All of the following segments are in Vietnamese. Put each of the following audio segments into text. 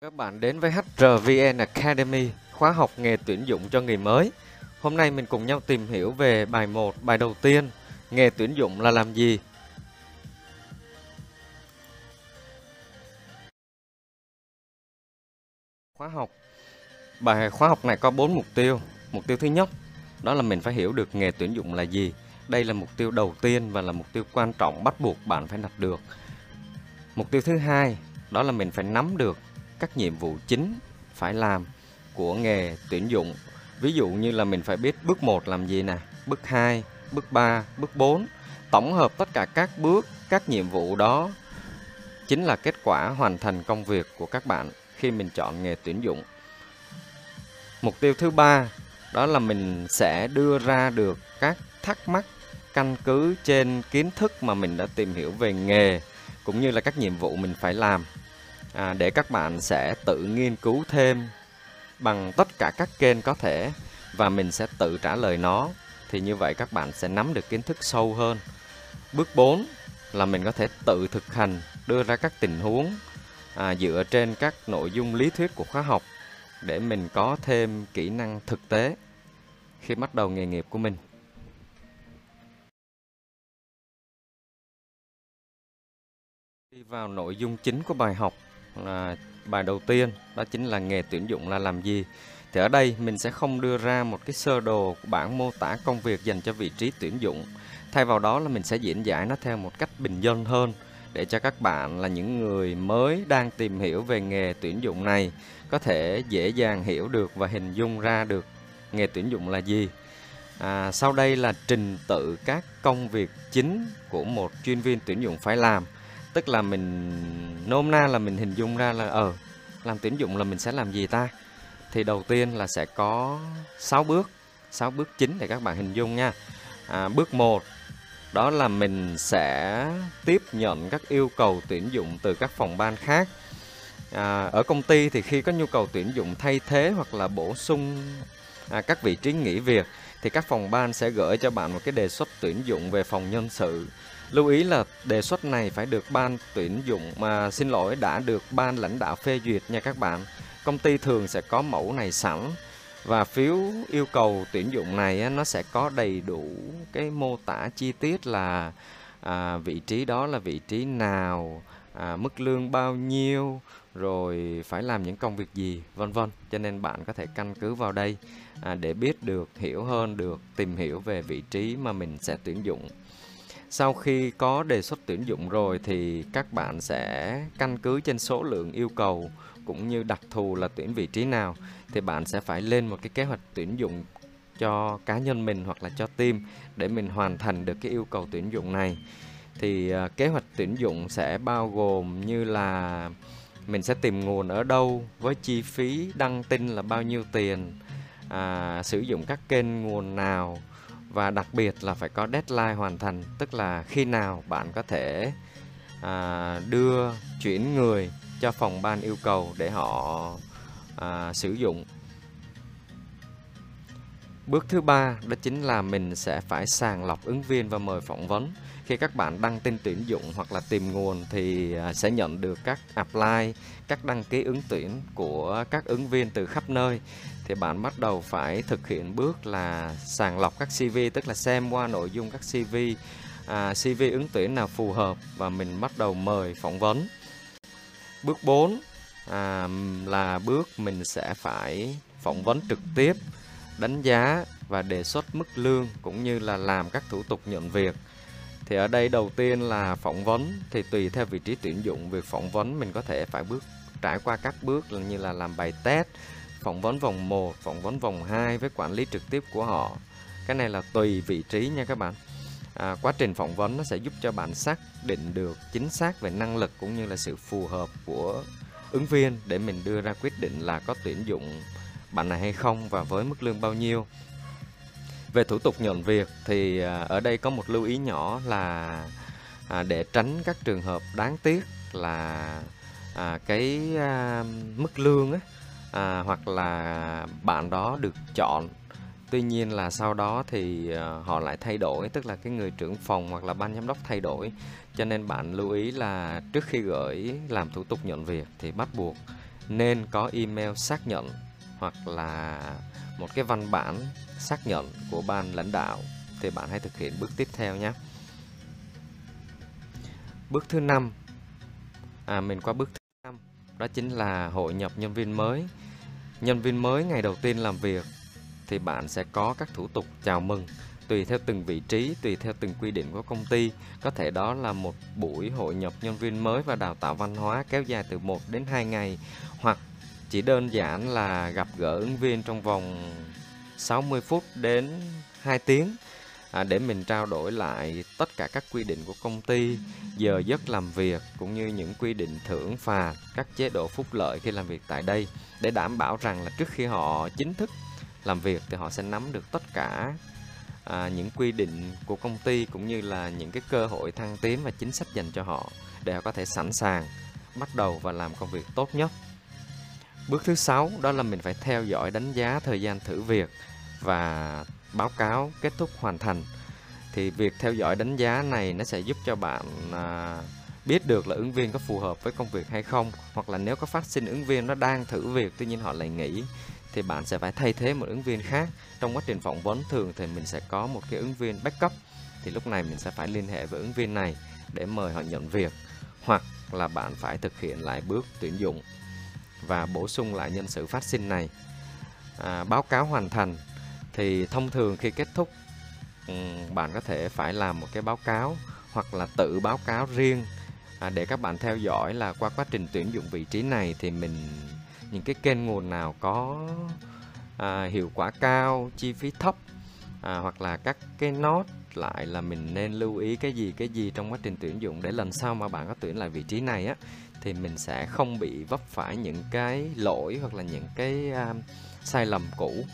Các bạn đến với HRVN Academy, khóa học nghề tuyển dụng cho người mới. Hôm nay mình cùng nhau tìm hiểu về bài 1, bài đầu tiên, nghề tuyển dụng là làm gì? Khóa học Bài khóa học này có 4 mục tiêu. Mục tiêu thứ nhất, đó là mình phải hiểu được nghề tuyển dụng là gì. Đây là mục tiêu đầu tiên và là mục tiêu quan trọng bắt buộc bạn phải đạt được. Mục tiêu thứ hai, đó là mình phải nắm được các nhiệm vụ chính phải làm của nghề tuyển dụng. Ví dụ như là mình phải biết bước 1 làm gì nè, bước 2, bước 3, bước 4. Tổng hợp tất cả các bước, các nhiệm vụ đó chính là kết quả hoàn thành công việc của các bạn khi mình chọn nghề tuyển dụng. Mục tiêu thứ ba đó là mình sẽ đưa ra được các thắc mắc căn cứ trên kiến thức mà mình đã tìm hiểu về nghề cũng như là các nhiệm vụ mình phải làm à, để các bạn sẽ tự nghiên cứu thêm bằng tất cả các kênh có thể và mình sẽ tự trả lời nó thì như vậy các bạn sẽ nắm được kiến thức sâu hơn. Bước 4 là mình có thể tự thực hành đưa ra các tình huống à, dựa trên các nội dung lý thuyết của khóa học để mình có thêm kỹ năng thực tế khi bắt đầu nghề nghiệp của mình. Đi vào nội dung chính của bài học là bài đầu tiên đó chính là nghề tuyển dụng là làm gì. Thì ở đây mình sẽ không đưa ra một cái sơ đồ bản mô tả công việc dành cho vị trí tuyển dụng. Thay vào đó là mình sẽ diễn giải nó theo một cách bình dân hơn để cho các bạn là những người mới đang tìm hiểu về nghề tuyển dụng này có thể dễ dàng hiểu được và hình dung ra được nghề tuyển dụng là gì. À, sau đây là trình tự các công việc chính của một chuyên viên tuyển dụng phải làm tức là mình nôm na là mình hình dung ra là ờ làm tuyển dụng là mình sẽ làm gì ta? Thì đầu tiên là sẽ có 6 bước 6 bước chính để các bạn hình dung nha. À, bước 1 đó là mình sẽ tiếp nhận các yêu cầu tuyển dụng từ các phòng ban khác. À, ở công ty thì khi có nhu cầu tuyển dụng thay thế hoặc là bổ sung à, các vị trí nghỉ việc thì các phòng ban sẽ gửi cho bạn một cái đề xuất tuyển dụng về phòng nhân sự. Lưu ý là đề xuất này phải được ban tuyển dụng mà xin lỗi đã được ban lãnh đạo phê duyệt nha các bạn. Công ty thường sẽ có mẫu này sẵn và phiếu yêu cầu tuyển dụng này nó sẽ có đầy đủ cái mô tả chi tiết là à, vị trí đó là vị trí nào, à, mức lương bao nhiêu, rồi phải làm những công việc gì, vân vân. Cho nên bạn có thể căn cứ vào đây à, để biết được, hiểu hơn được, tìm hiểu về vị trí mà mình sẽ tuyển dụng. Sau khi có đề xuất tuyển dụng rồi thì các bạn sẽ căn cứ trên số lượng yêu cầu cũng như đặc thù là tuyển vị trí nào thì bạn sẽ phải lên một cái kế hoạch tuyển dụng cho cá nhân mình hoặc là cho team để mình hoàn thành được cái yêu cầu tuyển dụng này. Thì uh, kế hoạch tuyển dụng sẽ bao gồm như là mình sẽ tìm nguồn ở đâu với chi phí đăng tin là bao nhiêu tiền, à, sử dụng các kênh nguồn nào và đặc biệt là phải có deadline hoàn thành tức là khi nào bạn có thể à, đưa chuyển người cho phòng ban yêu cầu để họ à, sử dụng bước thứ ba đó chính là mình sẽ phải sàng lọc ứng viên và mời phỏng vấn. Khi các bạn đăng tin tuyển dụng hoặc là tìm nguồn thì à, sẽ nhận được các apply các đăng ký ứng tuyển của các ứng viên từ khắp nơi. Thì bạn bắt đầu phải thực hiện bước là sàng lọc các CV tức là xem qua nội dung các CV à, CV ứng tuyển nào phù hợp và mình bắt đầu mời phỏng vấn. Bước 4 à, là bước mình sẽ phải phỏng vấn trực tiếp đánh giá và đề xuất mức lương cũng như là làm các thủ tục nhận việc thì ở đây đầu tiên là phỏng vấn thì tùy theo vị trí tuyển dụng việc phỏng vấn mình có thể phải bước trải qua các bước như là làm bài test phỏng vấn vòng 1, phỏng vấn vòng 2 với quản lý trực tiếp của họ. Cái này là tùy vị trí nha các bạn. À, quá trình phỏng vấn nó sẽ giúp cho bạn xác định được chính xác về năng lực cũng như là sự phù hợp của ứng viên để mình đưa ra quyết định là có tuyển dụng bạn này hay không và với mức lương bao nhiêu. Về thủ tục nhận việc thì à, ở đây có một lưu ý nhỏ là à, để tránh các trường hợp đáng tiếc là à, cái à, mức lương á, à, hoặc là bạn đó được chọn tuy nhiên là sau đó thì à, họ lại thay đổi tức là cái người trưởng phòng hoặc là ban giám đốc thay đổi cho nên bạn lưu ý là trước khi gửi làm thủ tục nhận việc thì bắt buộc nên có email xác nhận hoặc là một cái văn bản xác nhận của ban lãnh đạo thì bạn hãy thực hiện bước tiếp theo nhé. Bước thứ năm à, mình qua bước thứ năm đó chính là hội nhập nhân viên mới. Nhân viên mới ngày đầu tiên làm việc thì bạn sẽ có các thủ tục chào mừng tùy theo từng vị trí, tùy theo từng quy định của công ty. Có thể đó là một buổi hội nhập nhân viên mới và đào tạo văn hóa kéo dài từ 1 đến 2 ngày hoặc chỉ đơn giản là gặp gỡ ứng viên trong vòng 60 phút đến 2 tiếng à, để mình trao đổi lại tất cả các quy định của công ty, giờ giấc làm việc cũng như những quy định thưởng phạt, các chế độ phúc lợi khi làm việc tại đây để đảm bảo rằng là trước khi họ chính thức làm việc thì họ sẽ nắm được tất cả à, những quy định của công ty cũng như là những cái cơ hội thăng tiến và chính sách dành cho họ để họ có thể sẵn sàng bắt đầu và làm công việc tốt nhất. Bước thứ sáu đó là mình phải theo dõi đánh giá thời gian thử việc và báo cáo kết thúc hoàn thành. Thì việc theo dõi đánh giá này nó sẽ giúp cho bạn à, biết được là ứng viên có phù hợp với công việc hay không hoặc là nếu có phát sinh ứng viên nó đang thử việc tuy nhiên họ lại nghỉ thì bạn sẽ phải thay thế một ứng viên khác trong quá trình phỏng vấn thường thì mình sẽ có một cái ứng viên backup thì lúc này mình sẽ phải liên hệ với ứng viên này để mời họ nhận việc hoặc là bạn phải thực hiện lại bước tuyển dụng và bổ sung lại nhân sự phát sinh này. À, báo cáo hoàn thành thì thông thường khi kết thúc ừ, bạn có thể phải làm một cái báo cáo hoặc là tự báo cáo riêng. À, để các bạn theo dõi là qua quá trình tuyển dụng vị trí này thì mình những cái kênh nguồn nào có à, hiệu quả cao chi phí thấp à, hoặc là các cái nốt lại là mình nên lưu ý cái gì cái gì trong quá trình tuyển dụng để lần sau mà bạn có tuyển lại vị trí này á thì mình sẽ không bị vấp phải những cái lỗi hoặc là những cái uh, sai lầm cũ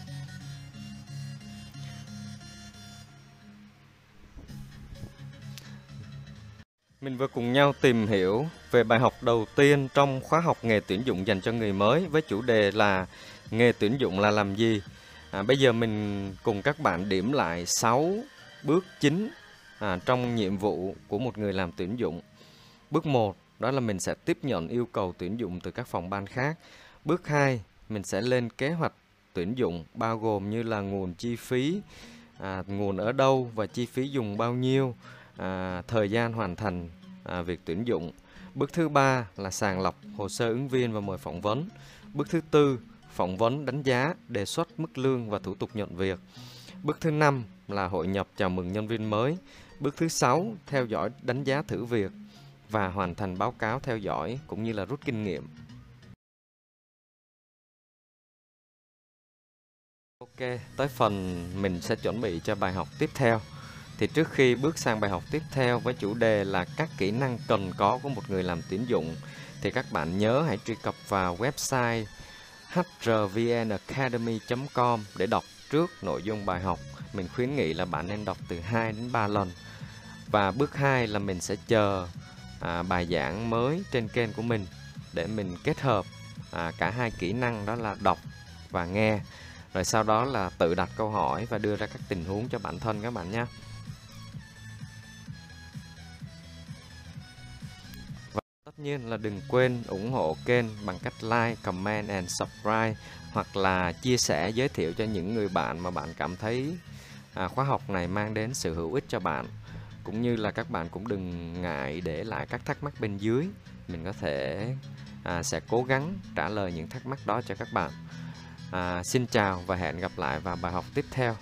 Mình vừa cùng nhau tìm hiểu về bài học đầu tiên trong khóa học nghề tuyển dụng dành cho người mới với chủ đề là nghề tuyển dụng là làm gì. À, bây giờ mình cùng các bạn điểm lại 6 bước chính à, trong nhiệm vụ của một người làm tuyển dụng. Bước 1 đó là mình sẽ tiếp nhận yêu cầu tuyển dụng từ các phòng ban khác. Bước 2 mình sẽ lên kế hoạch tuyển dụng bao gồm như là nguồn chi phí, à, nguồn ở đâu và chi phí dùng bao nhiêu à, thời gian hoàn thành à, việc tuyển dụng. Bước thứ ba là sàng lọc hồ sơ ứng viên và mời phỏng vấn. Bước thứ tư phỏng vấn đánh giá, đề xuất mức lương và thủ tục nhận việc. Bước thứ năm là hội nhập chào mừng nhân viên mới. Bước thứ sáu theo dõi đánh giá thử việc và hoàn thành báo cáo theo dõi cũng như là rút kinh nghiệm. Ok, tới phần mình sẽ chuẩn bị cho bài học tiếp theo. Thì trước khi bước sang bài học tiếp theo với chủ đề là các kỹ năng cần có của một người làm tuyển dụng thì các bạn nhớ hãy truy cập vào website hrvnacademy.com để đọc trước nội dung bài học. Mình khuyến nghị là bạn nên đọc từ 2 đến 3 lần. Và bước 2 là mình sẽ chờ à, bài giảng mới trên kênh của mình để mình kết hợp à, cả hai kỹ năng đó là đọc và nghe. Rồi sau đó là tự đặt câu hỏi và đưa ra các tình huống cho bản thân các bạn nhé. Tất nhiên là đừng quên ủng hộ kênh bằng cách like, comment and subscribe hoặc là chia sẻ giới thiệu cho những người bạn mà bạn cảm thấy à, khóa học này mang đến sự hữu ích cho bạn. Cũng như là các bạn cũng đừng ngại để lại các thắc mắc bên dưới. Mình có thể à, sẽ cố gắng trả lời những thắc mắc đó cho các bạn. À, xin chào và hẹn gặp lại vào bài học tiếp theo.